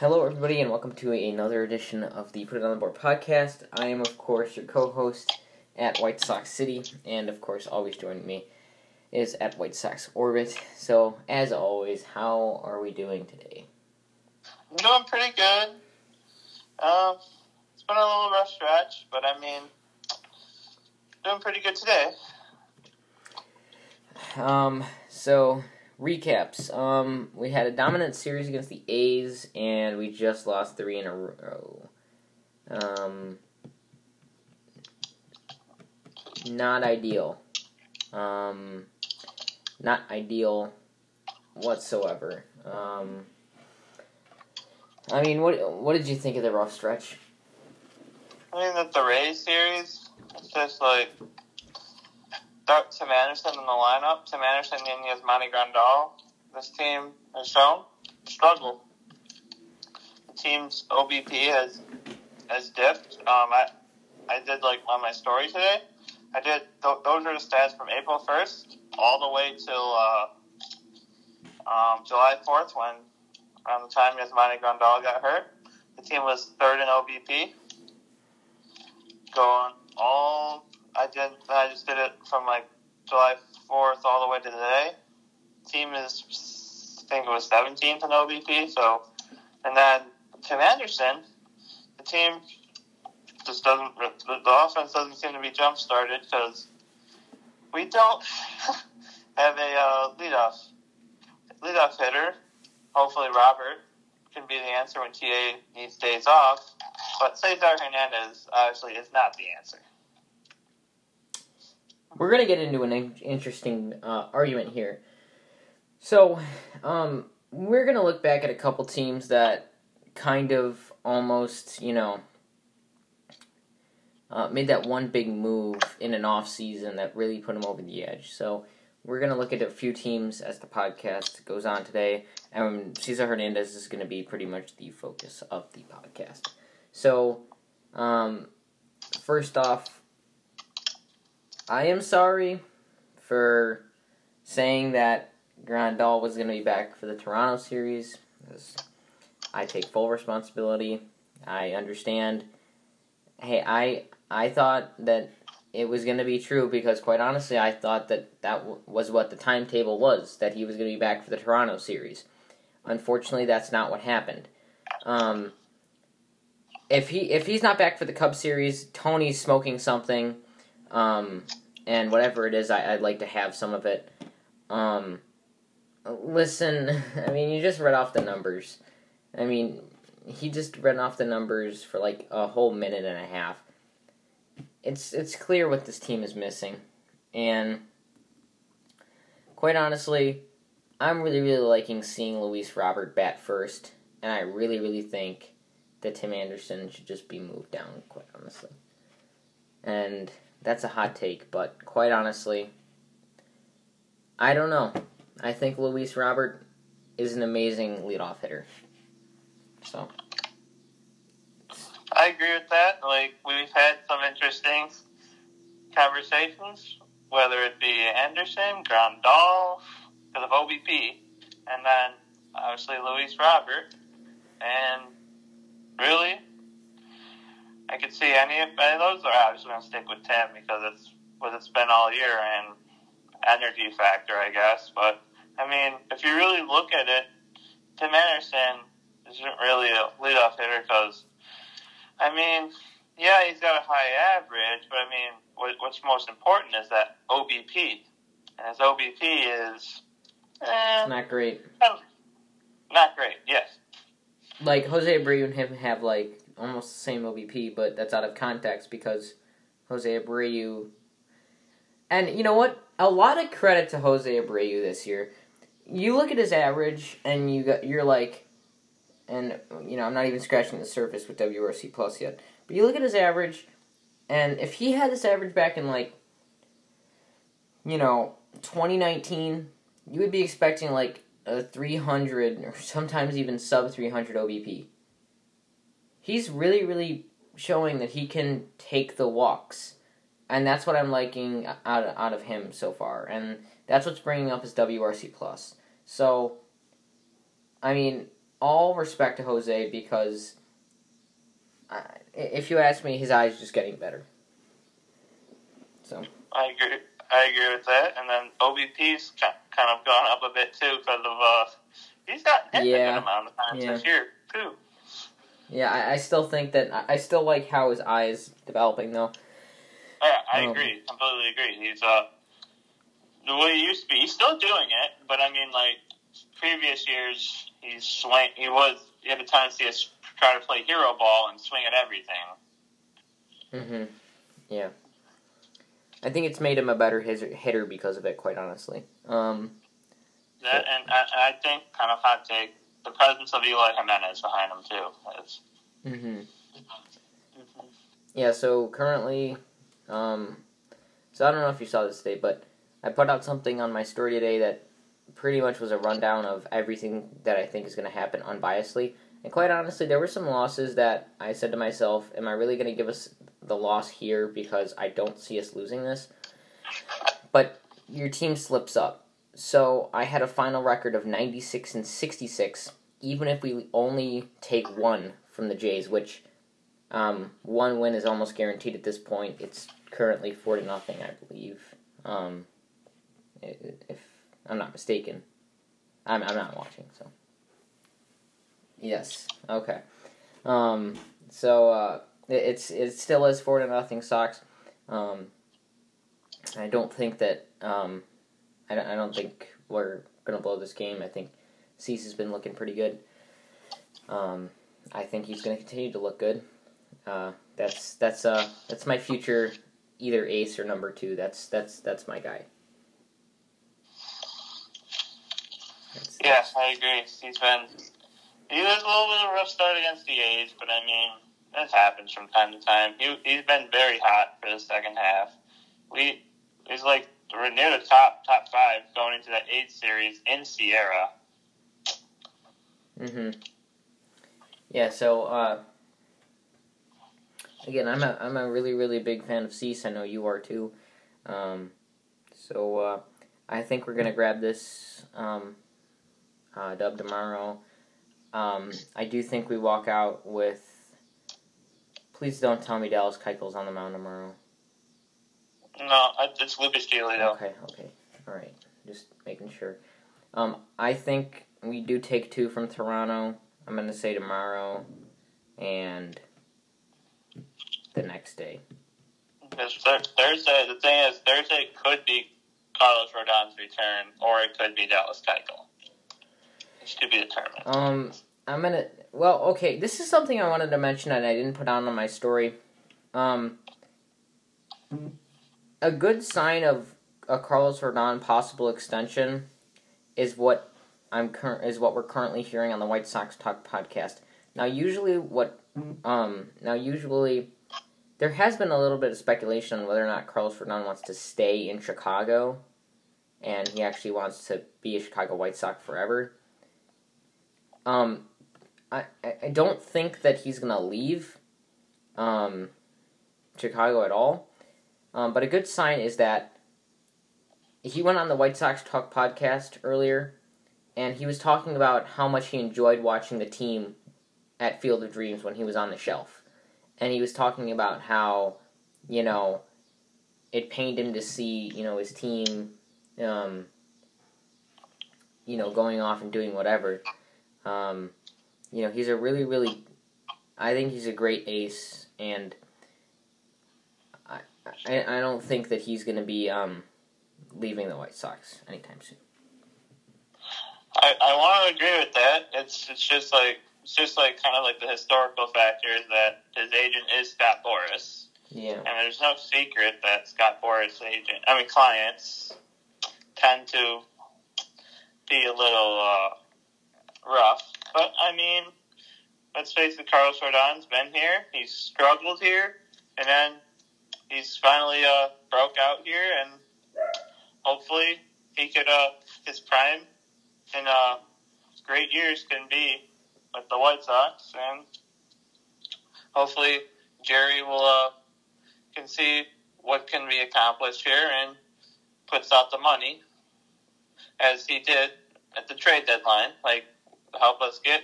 Hello, everybody, and welcome to another edition of the Put It On the Board podcast. I am, of course, your co host at White Sox City, and of course, always joining me is at White Sox Orbit. So, as always, how are we doing today? I'm doing pretty good. Um, it's been a little rough stretch, but I mean, doing pretty good today. Um, so recaps. Um, we had a dominant series against the A's, and we just lost three in a row. Um, not ideal. Um, not ideal whatsoever. Um, I mean, what what did you think of the rough stretch? I mean, that the Rays series, it's just like start Tim Anderson in the lineup. Tim Anderson and Yasmani Grandal. This team has shown struggle. The team's OBP has has dipped. Um, I I did like on my story today. I did th- those are the stats from April first all the way till uh, um, July fourth when around the time Yasmani Grandal got hurt. The team was third in OBP. Going all I did. I just did it from like July fourth all the way to today. Team is, I think it was seventeenth in OBP. So, and then Tim Anderson, the team just doesn't. The offense doesn't seem to be jump started because we don't have a uh, leadoff leadoff hitter. Hopefully, Robert can be the answer when TA needs days off. But Cesar Hernandez obviously is not the answer. We're gonna get into an in- interesting uh, argument here. So, um, we're gonna look back at a couple teams that kind of almost, you know, uh, made that one big move in an off season that really put them over the edge. So, we're gonna look at a few teams as the podcast goes on today, and Cesar Hernandez is gonna be pretty much the focus of the podcast. So, um, first off, I am sorry for saying that Grandal was going to be back for the Toronto series. I take full responsibility. I understand. Hey, I I thought that it was going to be true because, quite honestly, I thought that that w- was what the timetable was that he was going to be back for the Toronto series. Unfortunately, that's not what happened. Um, if he if he's not back for the Cubs series, Tony's smoking something um, and whatever it is, I, would like to have some of it. Um, listen, I mean, you just read off the numbers. I mean, he just read off the numbers for like a whole minute and a half. It's it's clear what this team is missing, and quite honestly, I'm really really liking seeing Luis Robert bat first, and I really really think that Tim Anderson should just be moved down. Quite honestly, and that's a hot take, but quite honestly, I don't know. I think Luis Robert is an amazing leadoff hitter. So. I agree with that. Like we've had some interesting conversations, whether it be Anderson, Grandal, because of OBP, and then obviously Luis Robert, and really, I could see any of, any of those are obviously going to stick with Tim because it's what it's been all year and energy factor, I guess. But I mean, if you really look at it, Tim Anderson isn't really a leadoff hitter because, I mean, yeah, he's got a high average, but I mean, what, what's most important is that OBP, and his OBP is eh, not great. Not great. Yes. Like Jose Abreu and him have like almost the same OBP, but that's out of context because Jose Abreu. And you know what? A lot of credit to Jose Abreu this year. You look at his average, and you got you're like, and you know I'm not even scratching the surface with WRC plus yet. But you look at his average, and if he had this average back in like, you know, 2019, you would be expecting like a 300 or sometimes even sub 300 OBP he's really, really showing that he can take the walks. And that's what I'm liking out of, out of him so far. And that's what's bringing up his WRC plus. So, I mean, all respect to Jose because, uh, if you ask me, his eyes just getting better. So I agree. I agree with that. And then OBP's kind of gone up a bit too because of uh, he's got Yeah. a good amount of times Yeah. this year too. Yeah, I, I still think that I, I still like how his eyes developing though. Yeah, I Um, agree. Completely agree. He's uh the way he used to be. He's still doing it, but I mean, like previous years, he's swing. He was he had a tendency to try to play hero ball and swing at everything. hmm Yeah. I think it's made him a better hitter because of it, quite honestly. Um, That and I, I think kind of hot take the presence of Eloy Jimenez behind him too. Is, hmm Yeah, so currently, um, so I don't know if you saw this today, but I put out something on my story today that pretty much was a rundown of everything that I think is going to happen unbiasedly. And quite honestly, there were some losses that I said to myself, am I really going to give us the loss here because I don't see us losing this? But your team slips up. So I had a final record of 96 and 66, even if we only take one from the Jays, which um, one win is almost guaranteed at this point. It's currently four to nothing, I believe. Um, if I'm not mistaken, I'm I'm not watching. So yes, okay. Um, so uh, it, it's it still is four to nothing Sox. Um, I don't think that um, I don't, I don't think we're gonna blow this game. I think Cease has been looking pretty good. Um, I think he's gonna continue to look good. Uh, that's that's uh that's my future either ace or number two. That's that's that's my guy. That's- yeah, I agree. He's been he was a little bit of a rough start against the A's, but I mean that happens from time to time. He he's been very hot for the second half. We he's like we're near the top top five going into that eighth series in Sierra. hmm Yeah. So uh, again, I'm a I'm a really really big fan of Cease. I know you are too. Um, so uh, I think we're gonna grab this um, uh, dub tomorrow. Um, I do think we walk out with. Please don't tell me Dallas Keuchel's on the mound tomorrow. No, I- it's Lucas Giolito. Okay, okay, all right. Just making sure. Um, I think we do take two from Toronto. I'm gonna say tomorrow, and the next day. Because Thursday, the thing is, Thursday could be Carlos Rodon's return, or it could be Dallas Keuchel. It's to be determined. Um, I'm gonna. Well, okay. This is something I wanted to mention and I didn't put on on my story. Um, a good sign of a Carlos Rodon possible extension is what I'm cur- is what we're currently hearing on the White Sox Talk podcast. Now, usually, what um now usually there has been a little bit of speculation on whether or not Carlos Rodon wants to stay in Chicago, and he actually wants to be a Chicago White Sox forever. Um, I I don't think that he's gonna leave, um, Chicago at all. Um, but a good sign is that he went on the White Sox Talk podcast earlier, and he was talking about how much he enjoyed watching the team at Field of Dreams when he was on the shelf, and he was talking about how, you know, it pained him to see you know his team, um, you know, going off and doing whatever. Um, you know, he's a really, really, I think he's a great ace, and I, I, don't think that he's going to be um, leaving the White Sox anytime soon. I, I want to agree with that. It's it's just like it's just like kind of like the historical factor that his agent is Scott Boras, Yeah. and there's no secret that Scott Boras agent, I mean clients, tend to be a little uh, rough. But I mean, let's face it, Carlos Rodon's been here. He's struggled here, and then he's finally uh, broke out here, and hopefully he could uh, his prime in uh, great years can be with the White Sox, and hopefully Jerry will uh, can see what can be accomplished here and puts out the money as he did at the trade deadline, like help us get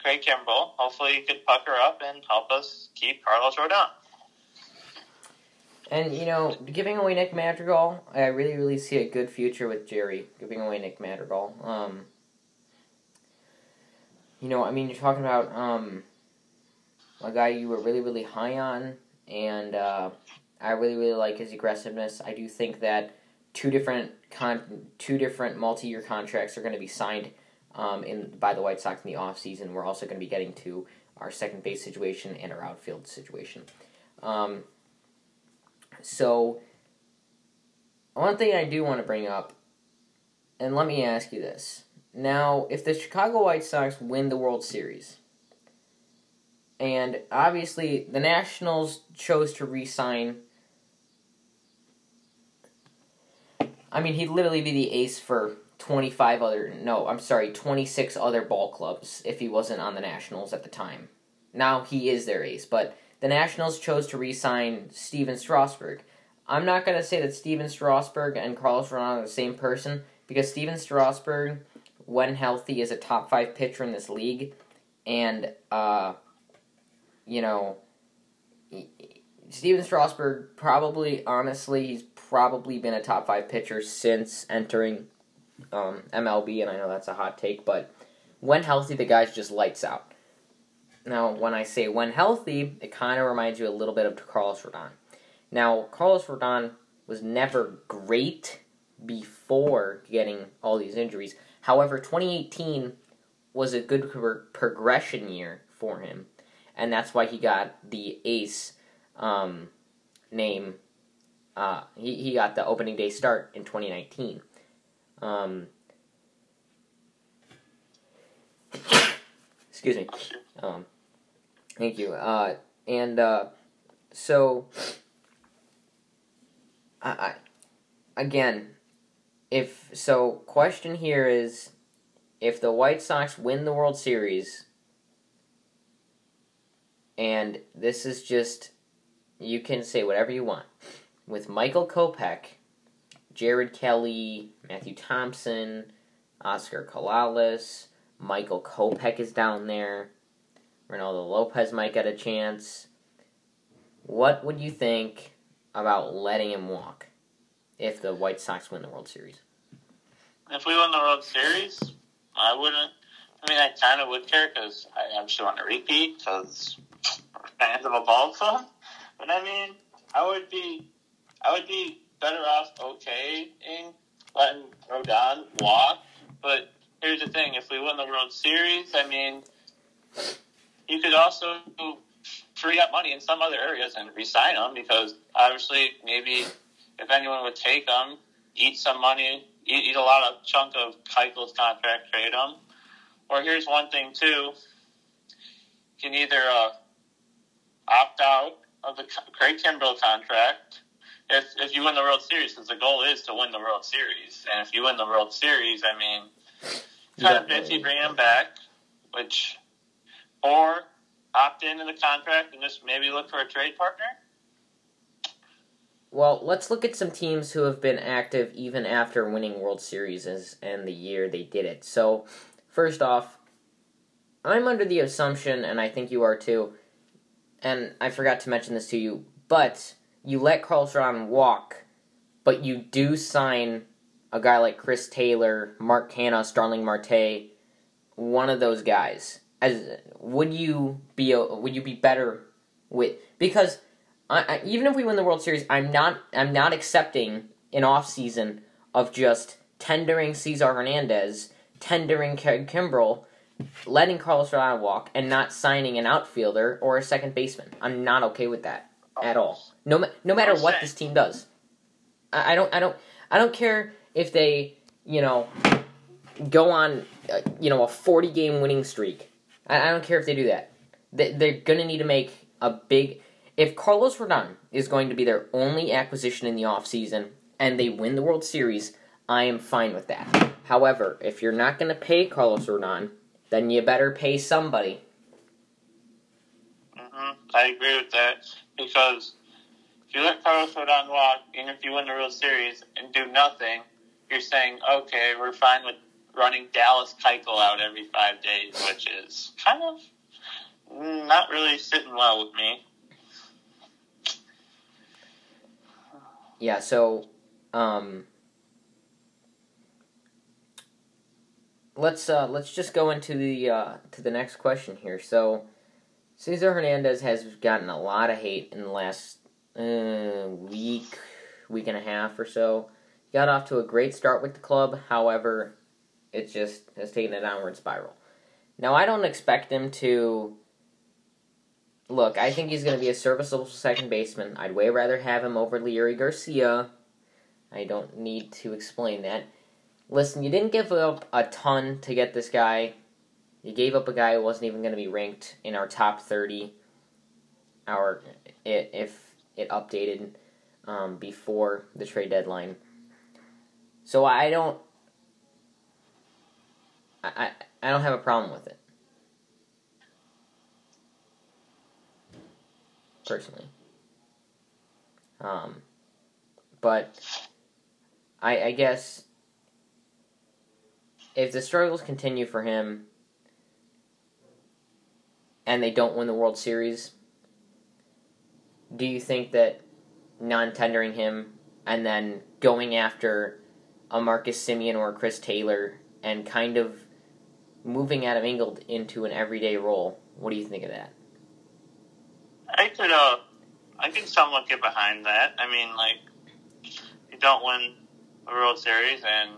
Craig Kimbrel. Hopefully, he could pucker up and help us keep Carlos Rodon. And you know, giving away Nick Madrigal, I really, really see a good future with Jerry giving away Nick Madrigal. Um, you know, I mean, you're talking about um, a guy you were really, really high on, and uh, I really, really like his aggressiveness. I do think that two different con- two different multi-year contracts are going to be signed um, in by the White Sox in the offseason. We're also going to be getting to our second base situation and our outfield situation. Um, so, one thing I do want to bring up, and let me ask you this. Now, if the Chicago White Sox win the World Series, and obviously the Nationals chose to re sign. I mean, he'd literally be the ace for 25 other. No, I'm sorry, 26 other ball clubs if he wasn't on the Nationals at the time. Now he is their ace, but the Nationals chose to re-sign Stephen Strasburg. I'm not going to say that Stephen Strasburg and Carlos Rodon are the same person because Stephen Strasburg, when healthy, is a top five pitcher in this league, and uh, you know, Stephen Strasburg probably, honestly, he's probably been a top five pitcher since entering um, MLB, and I know that's a hot take, but when healthy, the guy's just lights out. Now, when I say when healthy, it kind of reminds you a little bit of Carlos Rodon. Now, Carlos Rodon was never great before getting all these injuries. However, 2018 was a good pro- progression year for him, and that's why he got the ace um, name. Uh, he, he got the opening day start in 2019. Um, excuse me. Um, Thank you. Uh, and uh, so, I, I again, if so, question here is, if the White Sox win the World Series, and this is just, you can say whatever you want, with Michael Kopech, Jared Kelley, Matthew Thompson, Oscar Kalalis, Michael Kopech is down there. Reynaldo Lopez might get a chance. What would you think about letting him walk if the White Sox win the World Series? If we win the World Series, I wouldn't. I mean, I kind of would care because I actually want to repeat because fans of a ball club. But I mean, I would be, I would be better off okay in letting Rodon walk. But here's the thing: if we win the World Series, I mean, you could also free up money in some other areas and resign them because obviously maybe if anyone would take them, eat some money, eat, eat a lot of chunk of Keuchel's contract, trade them. Or here's one thing too: you can either uh, opt out of the Craig Kimbrel contract. If if you win the World Series, because the goal is to win the World Series, and if you win the World Series, I mean, kind of iffy bringing him back, which or opt into the contract and just maybe look for a trade partner? Well, let's look at some teams who have been active even after winning World Series and the year they did it. So, first off, I'm under the assumption, and I think you are too, and I forgot to mention this to you, but you let Carlos Rodon walk, but you do sign a guy like Chris Taylor, Mark Canha, Starling Marte, one of those guys as would you be would you be better with because I, I, even if we win the World Series, I'm not I'm not accepting an off season of just tendering Cesar Hernandez, tendering Kimbrel, letting Carlos Rodon walk, and not signing an outfielder or a second baseman. I'm not okay with that at all. No, no matter what this team does, I, I don't I don't I don't care if they you know go on uh, you know a 40 game winning streak I, I don't care if they do that. They, they're to need to make a big. If Carlos Rodon is going to be their only acquisition in the offseason and they win the World Series, I am fine with that. However, if you're not going to pay Carlos Rodon, then you better pay somebody. Mm-hmm. I agree with that because if you let Carlos Rodon walk, even if you win the World Series and do nothing, you're saying, okay, we're fine with running Dallas Keuchel out every five days, which is kind of not really sitting well with me. Yeah, so um, let's uh, let's just go into the uh, to the next question here. So Cesar Hernandez has gotten a lot of hate in the last uh, week, week and a half or so. He Got off to a great start with the club, however, it just has taken a downward spiral. Now I don't expect him to look, I think he's going to be a serviceable second baseman. I'd way rather have him over Leury Garcia. I don't need to explain that. Listen, you didn't give up a ton to get this guy. You gave up a guy who wasn't even going to be ranked in our top 30. Our if it updated um, before the trade deadline. So I don't I, I, I don't have a problem with it. personally. Um, but I, I guess if the struggles continue for him and they don't win the World Series, do you think that non tendering him and then going after a Marcus Semien or a Chris Taylor and kind of moving Adam Engel into an everyday role, what do you think of that? I could, uh, I can somewhat get behind that. I mean, like, you don't win a World Series and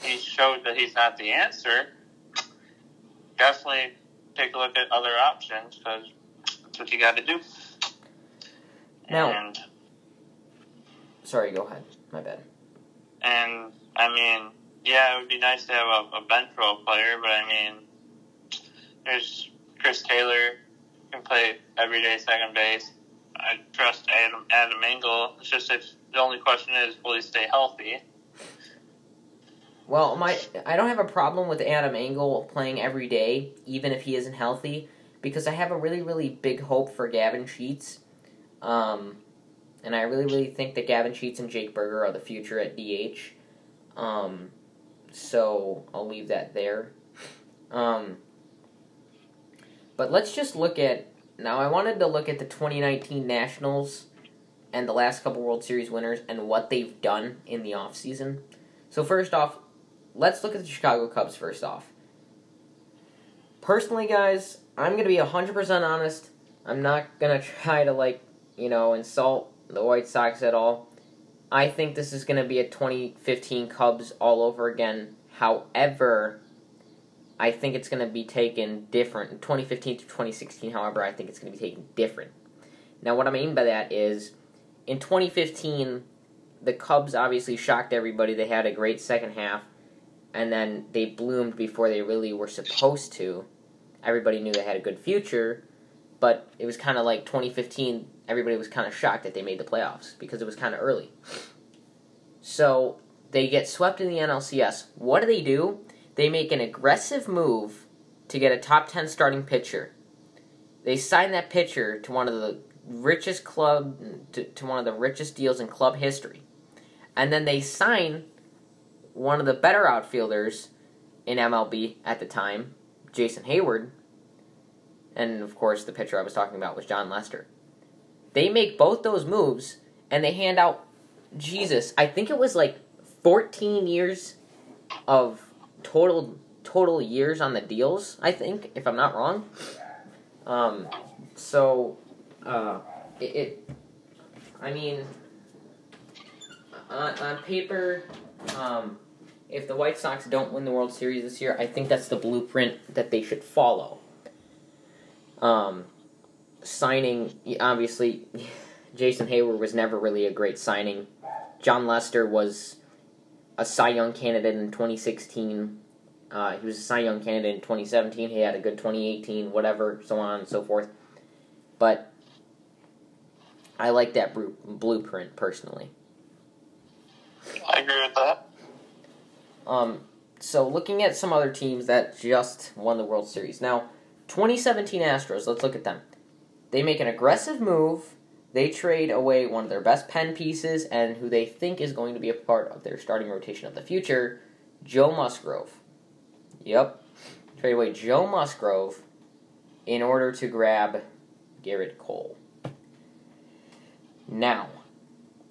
he showed that he's not the answer. Definitely take a look at other options because that's what you got to do. Now, and, sorry, go ahead. My bad. And I mean, yeah, it would be nice to have a, a bench role player, but I mean, there's Chris Taylor can play everyday second base. I trust Adam Adam Engel. It's just if the only question is, will he stay healthy? Well, my I don't have a problem with Adam Engel playing every day, even if he isn't healthy, because I have a really really big hope for Gavin Sheets, um, and I really really think that Gavin Sheets and Jake Burger are the future at DH. Um, so I'll leave that there. Um, but let's just look at now. I wanted to look at the 2019 Nationals and the last couple World Series winners and what they've done in the offseason. So first off, let's look at the Chicago Cubs first off. Personally, guys, I'm going to be 100% honest. I'm not going to try to, like, you know, insult the White Sox at all. I think this is going to be a 2015 Cubs all over again. However, I think it's going to be taken different. 2015 to 2016, however, I think it's going to be taken different. Now, what I mean by that is, in 2015, the Cubs obviously shocked everybody. They had a great second half, and then they bloomed before they really were supposed to. Everybody knew they had a good future, but it was kind of like 2015. Everybody was kind of shocked that they made the playoffs because it was kind of early. So they get swept in the NLCS. What do they do? They make an aggressive move to get a top 10 starting pitcher. They sign that pitcher to one of the richest club to, to one of the richest deals in club history. And then they sign one of the better outfielders in MLB at the time, Jason Heyward. And of course, the pitcher I was talking about was Jon Lester. They make both those moves and they hand out Jesus, I think it was like 14 years of total total years on the deals. I think, if I'm not wrong. Um, so uh, it, it, I mean, on, on paper, um, if the White Sox don't win the World Series this year, I think that's the blueprint that they should follow. Um, signing, obviously, Jason Heyward was never really a great signing. Jon Lester was a Cy Young candidate in 2016. Uh, he was a Cy Young candidate in 2017. He had a good 2018, whatever, so on and so forth. But I like that blueprint personally. I agree with that. Um, so looking at some other teams that just won the World Series. Now, 2017 Astros, let's look at them. They make an aggressive move they trade away one of their best pen pieces and who they think is going to be a part of their starting rotation of the future Joe Musgrove. Yep. Trade away Joe Musgrove in order to grab Gerrit Cole. Now,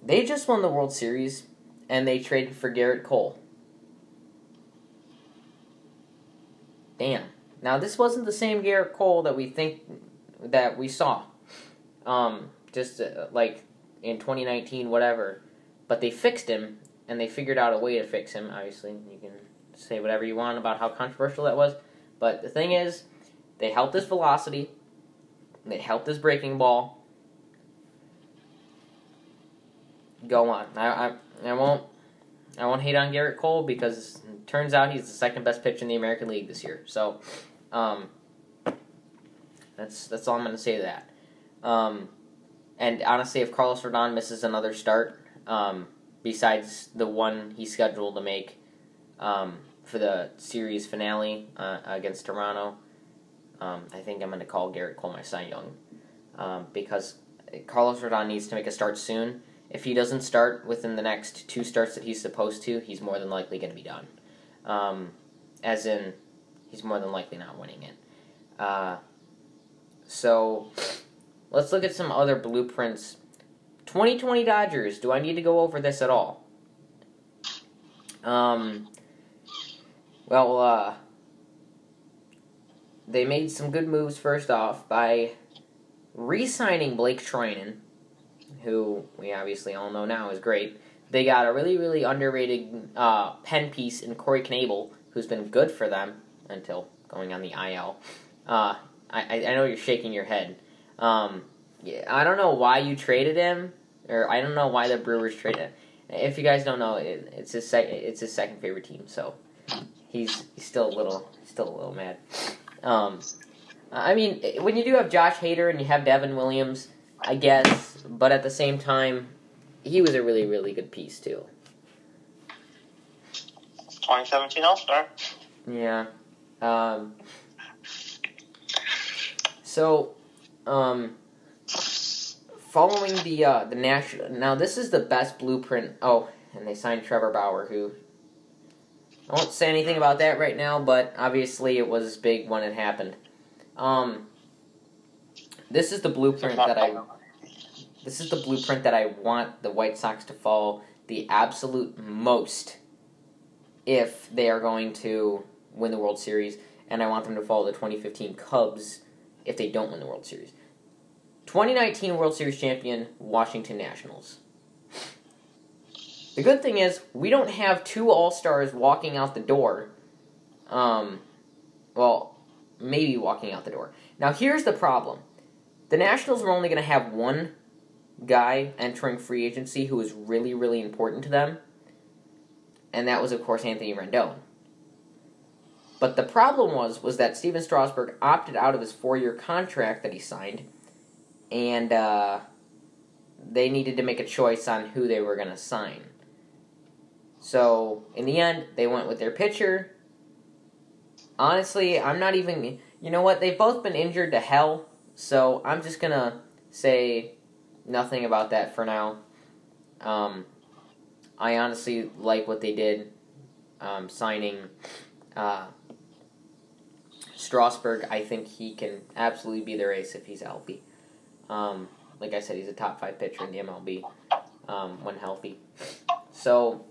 they just won the World Series and they traded for Gerrit Cole. Damn. Now, this wasn't the same Gerrit Cole that we think that we saw. Um, just uh, like in 2019, whatever. But they fixed him, and they figured out a way to fix him. Obviously, you can say whatever you want about how controversial that was. But the thing is, they helped his velocity, they helped his breaking ball. Go on. I, I, I won't I won't hate on Gerrit Cole because turns out he's the second best pitcher in the American League this year. So, um, that's that's all I'm going to say to that. Um, and honestly, if Carlos Rodon misses another start, um, besides the one he's scheduled to make um, for the series finale uh, against Toronto, um, I think I'm going to call Gerrit Cole my Cy Young um, because Carlos Rodon needs to make a start soon. If he doesn't start within the next two starts that he's supposed to, he's more than likely going to be done. Um, as in, he's more than likely not winning it. Uh, so, let's look at some other blueprints. 2020 Dodgers. Do I need to go over this at all? Um, well, uh, they made some good moves first off by re signing Blake Treinen who we obviously all know now is great. They got a really, really underrated uh, pen piece in Corey Knebel, who's been good for them until going on the IL. Uh, I, I know you're shaking your head. Um, I don't know why you traded him, or I don't know why the Brewers traded him. If you guys don't know, it, it's his sec- it's his second favorite team, so he's he's still a little still a little mad. Um, I mean, when you do have Josh Hader and you have Devin Williams, I guess, but at the same time, he was a really, really good piece too. 2017 All Star. Yeah. Um, so, um, following the uh, the national. Now, this is the best blueprint. Oh, and they signed Trevor Bauer, who I won't say anything about that right now, but obviously it was big when it happened. Um, this is the blueprint that I. This is the blueprint that I want the White Sox to follow the absolute most if they are going to win the World Series, and I want them to follow the 2015 Cubs if they don't win the World Series. 2019 World Series champion, Washington Nationals. The good thing is, we don't have two All Stars walking out the door. Um, well, maybe walking out the door. Now, here's the problem the Nationals were only going to have one guy entering free agency who was really, really important to them, and that was, of course, Anthony Rendon. But the problem was was that Stephen Strasburg opted out of his four-year contract that he signed, and uh, they needed to make a choice on who they were going to sign. So in the end, they went with their pitcher. Honestly, I'm not even. You know what? They've both been injured to hell, so I'm just gonna say nothing about that for now. Um, I honestly like what they did, um, signing uh, Strasburg. I think he can absolutely be their ace if he's healthy. Um, like I said, he's a top five pitcher in the MLB um, when healthy. So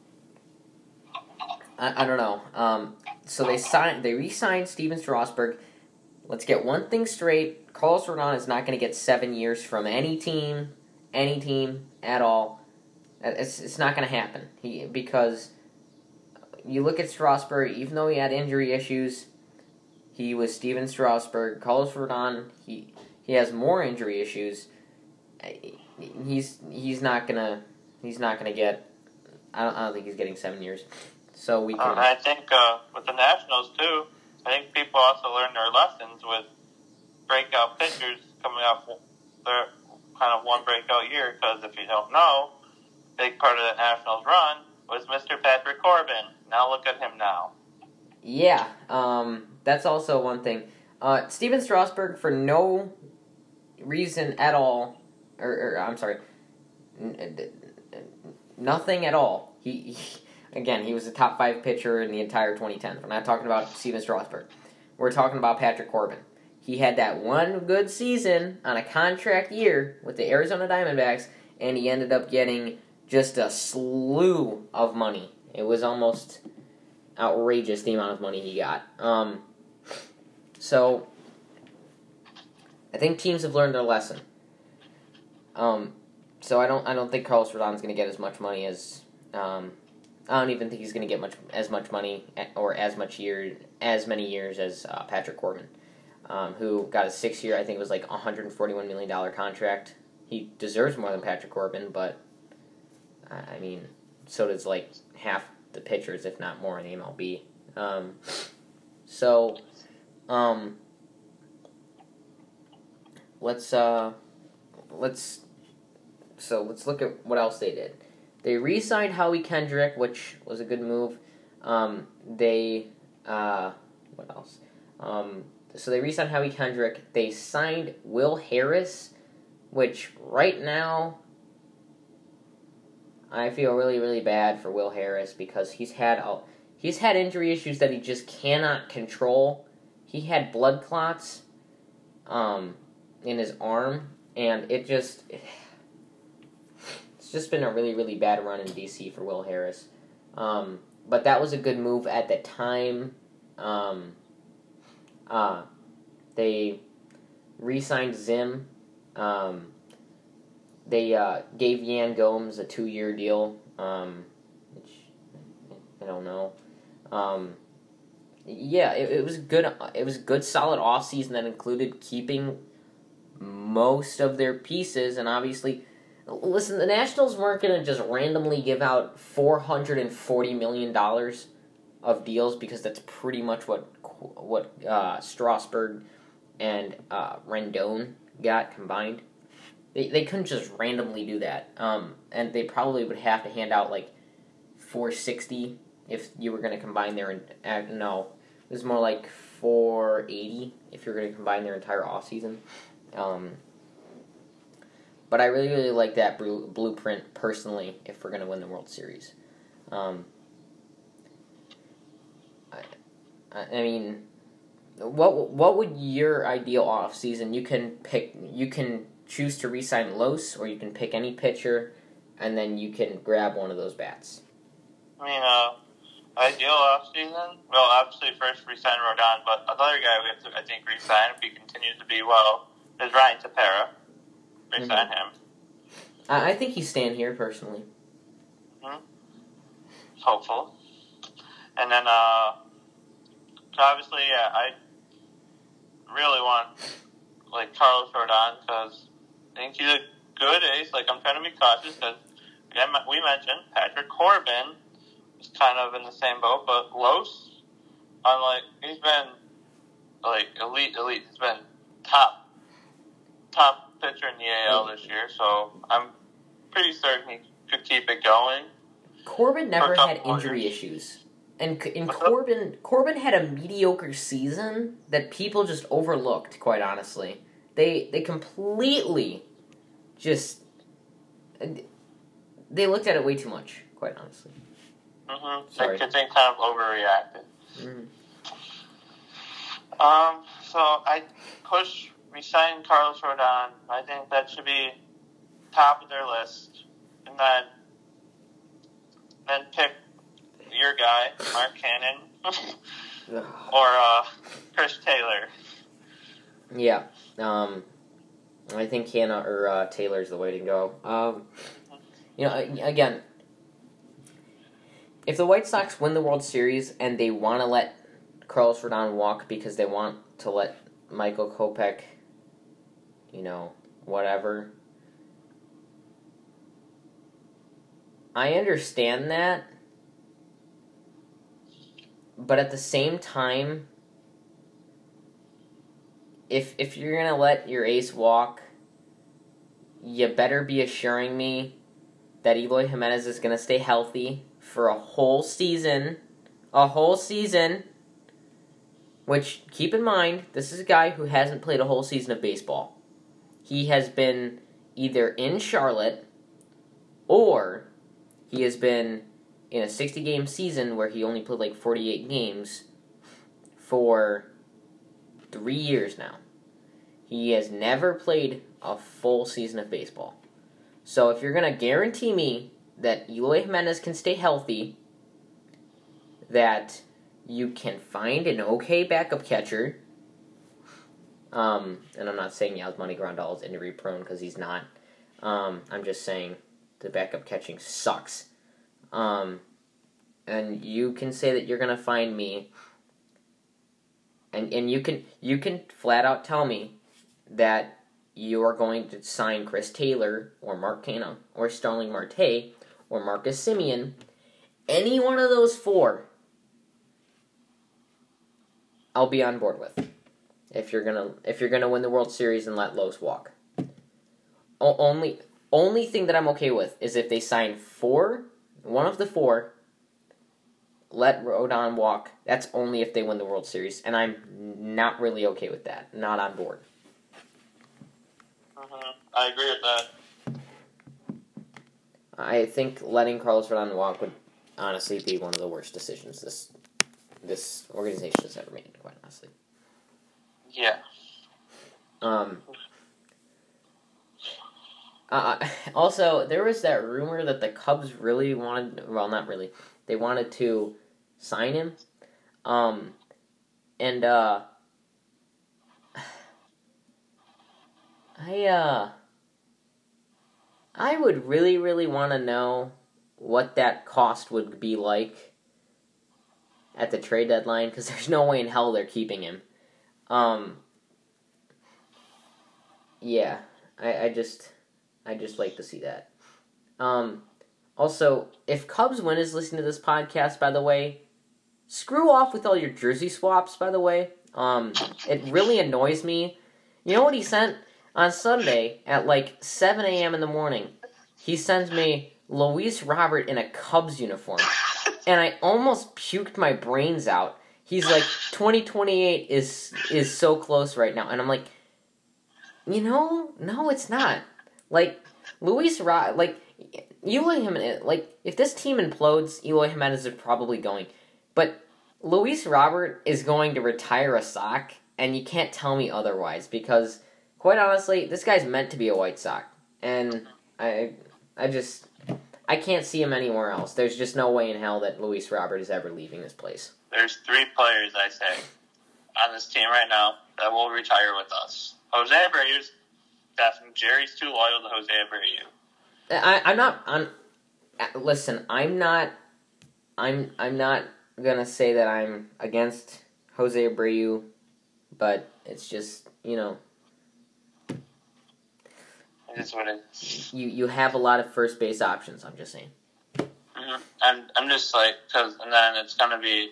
I, I don't know. Um, so they signed, they re-signed Stephen Strasburg. Let's get one thing straight: Carlos Rodon is not going to get seven years from any team, any team at all. It's it's not going to happen. He because you look at Strasburg, even though he had injury issues, he was Stephen Strasburg. Carlos Rodon, he he has more injury issues. He's he's not gonna he's not gonna get. I don't, I don't think he's getting seven years. So we can. Um, I think uh, with the Nationals too. I think people also learn their lessons with breakout pitchers coming off their kind of one breakout year. Because if you don't know, big part of the Nationals run was Mr. Patrick Corbin. Now look at him now. Yeah, um, that's also one thing. Uh, Stephen Strasburg, for no reason at all, or, or I'm sorry, n- n- nothing at all. He, he again, he was a top five pitcher in the entire 2010s. We're not talking about Stephen Strasburg. We're talking about Patrick Corbin. He had that one good season on a contract year with the Arizona Diamondbacks, and he ended up getting just a slew of money. It was almost outrageous the amount of money he got. Um, so I think teams have learned their lesson. Um, so I don't I don't think Carlos Rodon's going to get as much money as um, I don't even think he's going to get much as much money or as much year as many years as uh, Patrick Corbin um, who got a six year, I think it was like $141 million contract. He deserves more than Patrick Corbin, but I mean, so does like half the pitchers, if not more, in the MLB. Um, so, um, let's uh, let's so let's look at what else they did. They re-signed Howie Kendrick, which was a good move. Um, they uh, what else? Um, so they re-signed Howie Kendrick. They signed Will Harris, which right now I feel really really bad for Will Harris because he's had a, he's had injury issues that he just cannot control. He had blood clots um, in his arm, and it just it's just been a really really bad run in DC for Will Harris. Um, but that was a good move at the time. Um, uh, they re-signed Zim. Um, they uh, gave Yan Gomes a two-year deal, um, which I don't know. Um, yeah, it, it was good. It was good, solid off season that included keeping most of their pieces, and obviously, listen, the Nationals weren't going to just randomly give out four hundred and forty million dollars of deals because that's pretty much what what uh, Strasburg and uh, Rendon got combined. They, they couldn't just randomly do that. Um, and they probably would have to hand out like 460 if you were going to combine their. Uh, no, it was more like 480 if you're going to combine their entire off season. Um, but I really, really like that blueprint personally if we're going to win the World Series. Um, I, I mean, what what would your ideal off season? You can pick. You can choose to re-sign Los, or you can pick any pitcher, and then you can grab one of those bats. I mean, uh, ideal off season. Well, obviously first re-sign Rodon, but another guy we have to, I think, re-sign if he continues to be well is Ryan Tepera. Re-sign mm-hmm. him. I, I think he's staying here personally. Mm-hmm. Hopeful. And then, uh, obviously, yeah, I really want like Carlos Rodon because think he's a good ace. Like I'm trying to be cautious because again we mentioned Patrick Corbin is kind of in the same boat, but Los, unlike he's been like elite, elite. He's been top top pitcher in the AL this year, so I'm pretty certain he could keep it going. Corbin never had injury issues. And and Corbin Corbin had a mediocre season that people just overlooked. Quite honestly, they they completely just they looked at it way too much. Quite honestly. Mm-hmm. Sorry. They, they kind of overreacted. Mm-hmm. Um. So I push resign Carlos Rodon. I think that should be top of their list, and then then pick your guy, Mark Canha, or uh, Chris Taylor. Yeah, um, I think Canha or uh, Taylor's the way to go. Um, you know, again, if the White Sox win the World Series and they want to let Carlos Rodon walk because they want to let Michael Kopech, you know, whatever. I understand that but at the same time, if if you're gonna let your ace walk, you better be assuring me that Eloy Jimenez is gonna stay healthy for a whole season, a whole season. Which keep in mind, this is a guy who hasn't played a whole season of baseball. He has been either in Charlotte or he has been in a 60 game season where he only played like 48 games for three years now. He has never played a full season of baseball. So if you're going to guarantee me that Eloy Jimenez can stay healthy, that you can find an okay backup catcher, um, and I'm not saying Yasmani Grandal is injury prone because he's not. Um, I'm just saying the backup catching sucks. Um, and you can say that you're gonna find me, and and you can you can flat out tell me that you are going to sign Chris Taylor or Mark Canha or Starling Marte or Marcus Semien, any one of those four, I'll be on board with. If you're gonna if you're gonna win the World Series and let Los walk. O- only only thing that I'm okay with is if they sign four, one of the four, let Rodon walk. That's only if they win the World Series, and I'm not really okay with that. Not on board. Mm-hmm. I agree with that. I think letting Carlos Rodon walk would honestly be one of the worst decisions this this organization has ever made. Quite honestly. Yeah. Um. Uh, also, there was that rumor that the Cubs really wanted. Well, not really. They wanted to sign him. Um, and uh, I uh, I would really, really want to know what that cost would be like at the trade deadline because there's no way in hell they're keeping him. Um, yeah, I, I just I just like to see that. Um, also, if Cubs win is listening to this podcast, by the way, screw off with all your jersey swaps. By the way, um, it really annoys me. You know what he sent on Sunday at like seven a.m. in the morning? He sends me Luis Robert in a Cubs uniform, and I almost puked my brains out. He's like, 2028 is is so close right now, and I'm like, you know, no, it's not. Like Luis Ra, like Eloy Jimenez, like if this team implodes, Eloy Jimenez is probably going. But Luis Robert is going to retire a sock, and you can't tell me otherwise because, quite honestly, this guy's meant to be a White Sox, and I, I just, I can't see him anywhere else. There's just no way in hell that Luis Robert is ever leaving this place. There's three players I say on this team right now that will retire with us. Jose Abreu's definitely Jerry's too loyal to Jose Abreu. I, I'm not. I'm. uh, Listen, I'm not. I'm. I'm not gonna say that I'm against Jose Abreu, but it's just you know what it is. you you have a lot of first base options. I'm just saying. Mm-hmm. I'm I'm just like because and then it's gonna be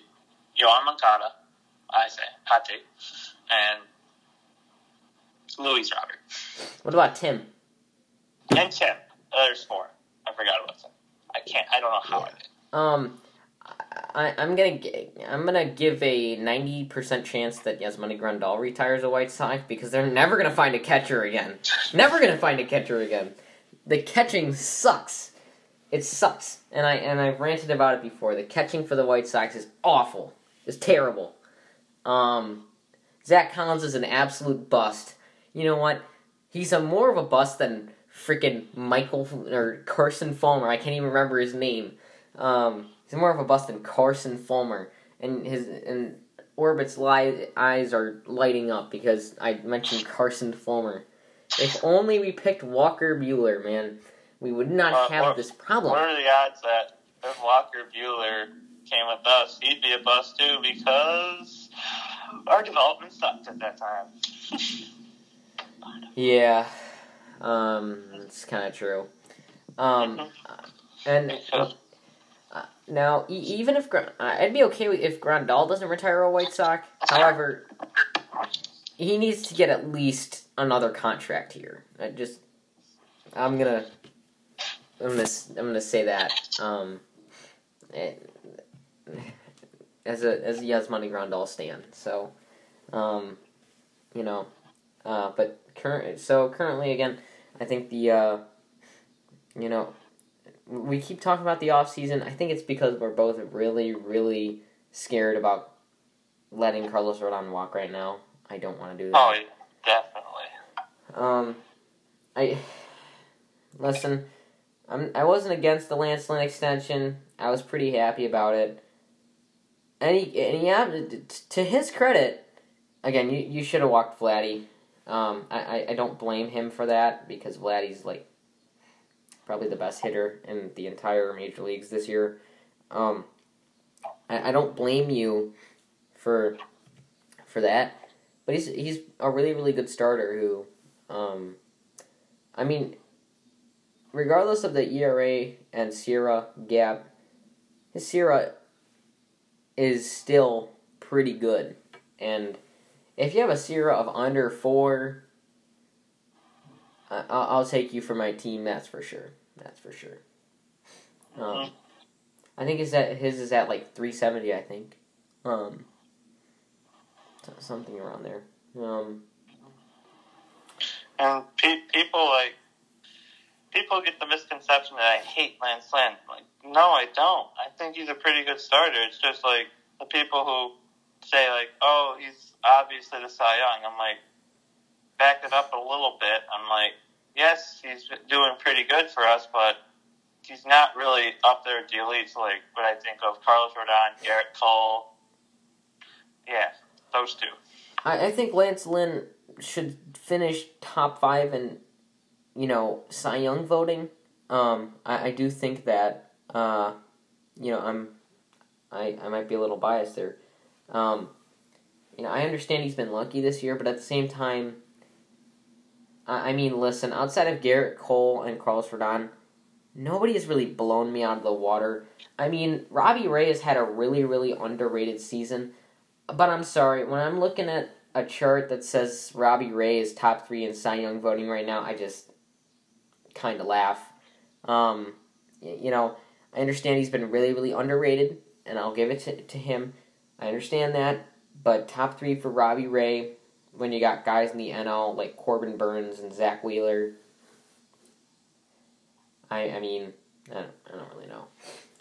Yoán Moncada, I say Pate, and Luis Robert What about Tim? and Tim. There's four. I forgot about them. I can't. I don't know how I did. Um, I, I'm gonna I'm gonna give a ninety percent chance that Yasmani Grandal retires a White Sox because they're never gonna find a catcher again. Never gonna find a catcher again. The catching sucks. It sucks, and I and I've ranted about it before. The catching for the White Sox is awful. It's terrible. Um, Zach Collins is an absolute bust. You know what? He's a more of a bust than freaking Michael or Carson Fulmer. I can't even remember his name. Um, he's more of a bust than Carson Fulmer, and his and Orbit's li- eyes are lighting up because I mentioned Carson Fulmer. If only we picked Walker Buehler, man, we would not Uh, have what- this problem. What are the odds that if Walker Buehler came with us, he'd be a bust too because our development sucked at that time. Yeah, um, it's kind of true. Um, and uh, now, e- even if Gra- I'd be okay if Grandal doesn't retire a White Sox. However, he needs to get at least another contract here. I just, I'm gonna, I'm gonna, I'm gonna say that. Um, it- as a as a Yasmani Grandal stand. So, um, you know, uh, but current so currently again, I think the uh, you know, we keep talking about the off season. I think it's because we're both really, really scared about letting Carlos Rodon walk right now. I don't want to do that. Oh, definitely. Um, I listen. I'm. I wasn't against the Lance Lynn extension. I was pretty happy about it. And he, and yeah, to his credit, again, you, you should have walked Vladdy. Um, I, I, don't blame him for that because Vladdy's like probably the best hitter in the entire major leagues this year. Um, I, I don't blame you for for that, but he's he's a really really good starter who, um, I mean, regardless of the ERA and SIERA gap, his SIERA is still pretty good, and if you have a SIERA of under four, I- I'll, I'll take you for my team. That's for sure. That's for sure. Um, I think is that his is at like three seventy. I think, um, something around there. Um, And pe- people like people get the misconception that I hate Lance Lynn. Like, no, I don't. I think he's a pretty good starter. It's just like the people who say like, oh, he's obviously the Cy Young. I'm like, back it up a little bit. I'm like, yes, he's doing pretty good for us, but he's not really up there at the elites like what I think of Carlos Rodon, Gerrit Cole. Yeah, those two. I, I think Lance Lynn should finish top five in, you know, Cy Young voting. Um, I, I do think that, uh, you know, I'm, I, I might be a little biased there. Um, you know, I understand he's been lucky this year, but at the same time, I, I mean, listen, outside of Gerrit Cole and Carlos Rodon, nobody has really blown me out of the water. I mean, Robbie Ray has had a really, really underrated season, but I'm sorry, when I'm looking at a chart that says Robbie Ray is top three in Cy Young voting right now, I just kind of laugh. Um, you know, I understand he's been really, really underrated, and I'll give it to, to him. I understand that, but top three for Robbie Ray when you got guys in the NL like Corbin Burnes and Zack Wheeler. I I mean, I don't, I don't really know.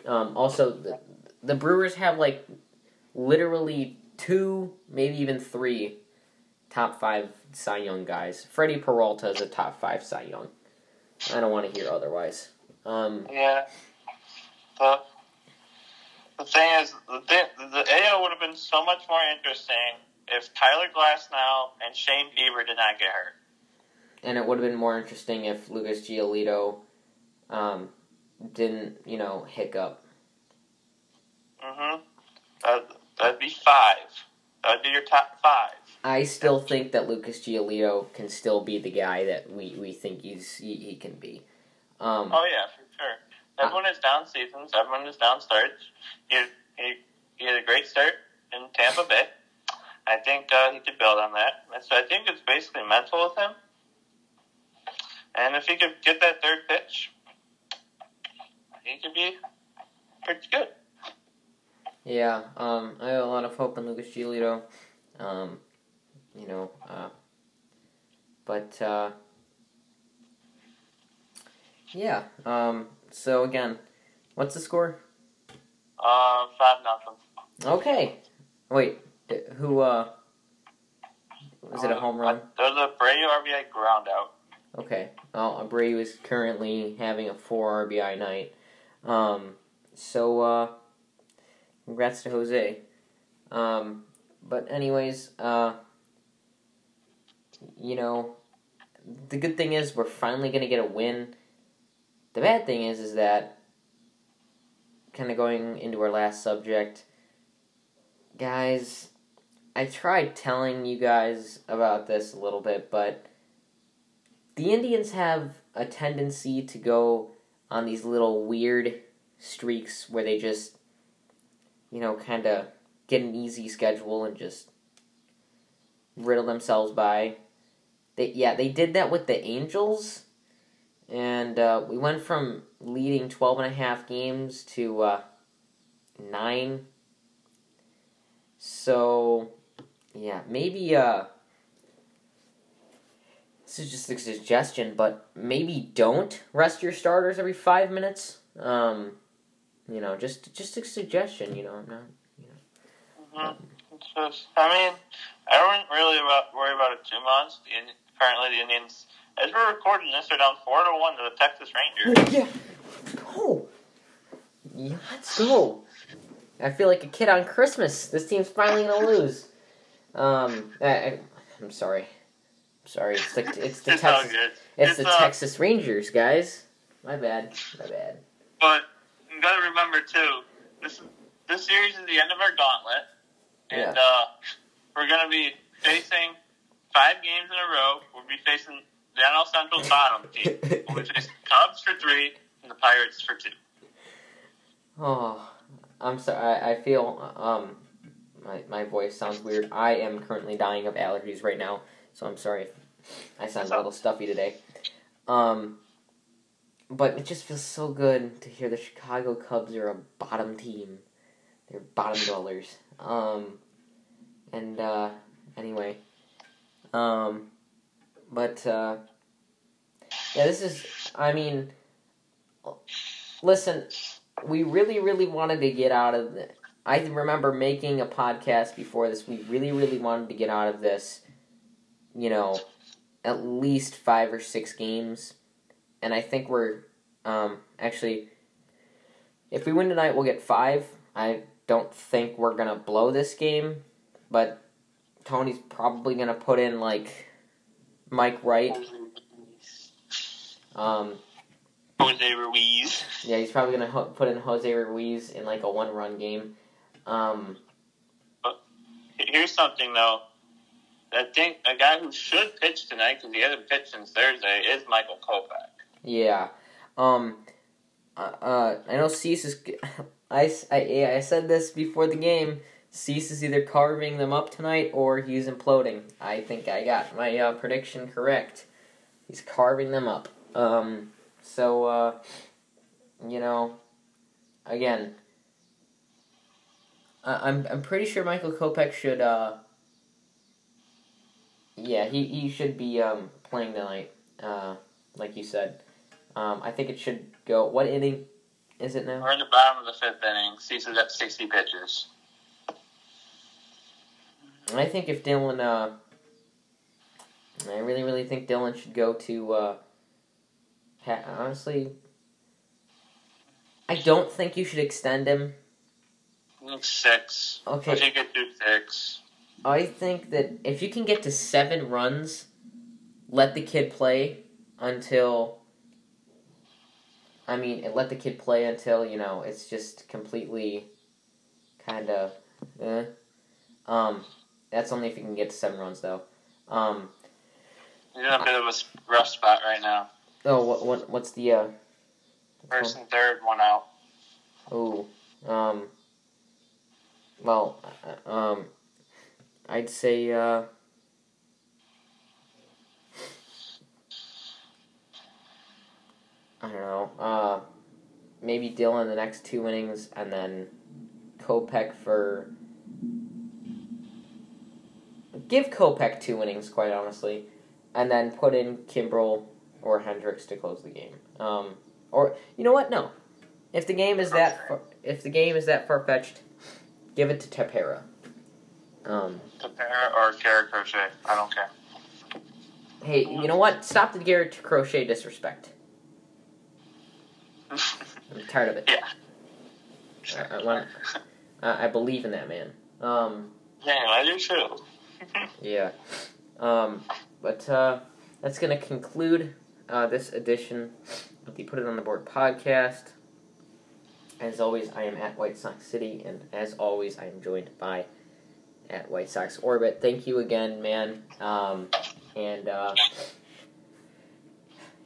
Um, also, the, the Brewers have like literally two, maybe even three top five Cy Young guys. Freddie Peralta is a top five Cy Young. I don't want to hear otherwise. Um, Yeah. The, the thing is, the, the have been so much more interesting if Tyler Glasnow and Shane Bieber did not get hurt. and it would have been more interesting if Lucas Giolito um, didn't, you know, hiccup. Mm-hmm. That, that'd be five. That'd be your top five. I still think that Lucas Giolito can still be the guy that we, we think he's he, he can be. Um, Oh, yeah, for sure. Everyone is down seasons. Everyone is down starts. He, he, he had a great start in Tampa Bay. I think uh, he could build on that. And so I think it's basically mental with him. And if he could get that third pitch, he could be pretty good. Yeah, um, I have a lot of hope in Lucas Giolito. Um, you know, uh, but uh, yeah. Um, so again, what's the score? Uh, five nothing. Okay. Wait, who? Uh, was it a home run? There's a Brady RBI ground out. Okay. Well, Abreu is currently having a four RBI night. Um, so, uh, congrats to Jose. Um, but anyways, uh, you know, the good thing is we're finally gonna get a win. The bad thing is, is that kind of going into our last subject, guys. I tried telling you guys about this a little bit, but the Indians have a tendency to go on these little weird streaks where they just, you know, kind of get an easy schedule and just riddle themselves by. They, yeah, they did that with the Angels, and uh, we went from leading 12 and a half games to uh, nine. So, yeah, maybe uh, this is just a suggestion, but maybe don't rest your starters every five minutes. Um, you know, just just a suggestion. You know, I'm not. Mhm. It's just, I mean, I don't really about, worry about it too much. The, apparently, the Indians, as we're recording this, are down four to one to the Texas Rangers. Yeah, let's go. Yeah, let's go. I feel like a kid on Christmas. This team's finally gonna lose. Um, I, I'm sorry. I'm sorry. It's the it's the it's Texas good. it's the uh, Texas Rangers, guys. My bad. My bad. But you got to remember too, this this series is the end of our gauntlet, and uh, we're gonna be facing five games in a row. We'll be facing the NL Central's bottom team. We'll be facing Cubs for three and the Pirates for two. Oh, I'm sorry. I, I feel um, my my voice sounds weird. I am currently dying of allergies right now, so I'm sorry I sound a little stuffy today. Um, but it just feels so good to hear the Chicago Cubs are a bottom team. They're bottom dwellers. Um, and uh, anyway, um, but uh, yeah, this is. I mean, listen we really, really wanted to get out of the. I remember making a podcast before this. We really, really wanted to get out of this, you know, at least five or six games. And I think we're um, actually, if we win tonight, we'll get five. I don't think we're to blow this game, but Tony's probably to put in, like, Mike Wright. Um, Jose Ruiz. Yeah, he's probably gonna ho- put in Jose Ruiz in like a one-run game. Um, Here's something though. I think a guy who should pitch tonight because he hasn't pitched since Thursday is Michael Kopech. yeah. Um, uh, uh, I know Cease is. I, I, I said this before the game. Cease is either carving them up tonight or he's imploding. I think I got my uh, prediction correct. He's carving them up. Um, so, uh, you know, again, I, I'm I'm pretty sure Michael Kopech should. Uh, yeah, he, he should be um, playing tonight. Uh, like you said. Um, I think it should go. What inning is it now? We're in the bottom of the fifth inning. Cease's at 60 pitches. I think if Dylan, uh, I really, really think Dylan should go to. Uh, honestly, I don't think you should extend him. I think six. Okay. If you could do six. I think that if you can get to seven runs, let the kid play until. I mean, let the kid play until you know it's just completely, kind of, eh. Um, that's only if you can get to seven runs though. Um, He's in a bit of a rough spot right now. Oh, what what what's the uh? First and third, one out. Oh, um. Well, uh, um, I'd say uh. I don't know. Uh, maybe Dylan the next two innings, and then Kopech for. Give Kopech two innings, quite honestly, and then put in Kimbrel or Hendriks to close the game. Um, or you know what? No, if the game is that far, if the game is that far fetched, give it to Tepera. Um, Tepera or Garrett Crochet. I don't care. hey, you know what? Stop the Garrett Crochet disrespect. I'm tired of it. yeah. I, I, want, I, I believe in that man. Um, Yeah, I do too. yeah. Um, but uh, that's gonna conclude uh, this edition of the Put It on the Board podcast. As always, I am at White Sox City, and as always, I am joined by at White Sox Orbit. Thank you again, man. Um, and uh,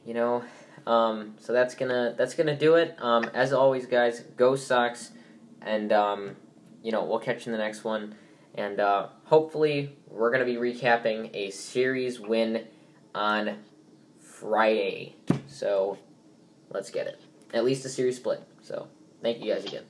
you know, um, so that's gonna that's gonna do it. Um, as always, guys, go Sox, and um, you know we'll catch you in the next one. And uh, hopefully, we're gonna be recapping a series win on Friday. So let's get it. At least a series split. So thank you guys again.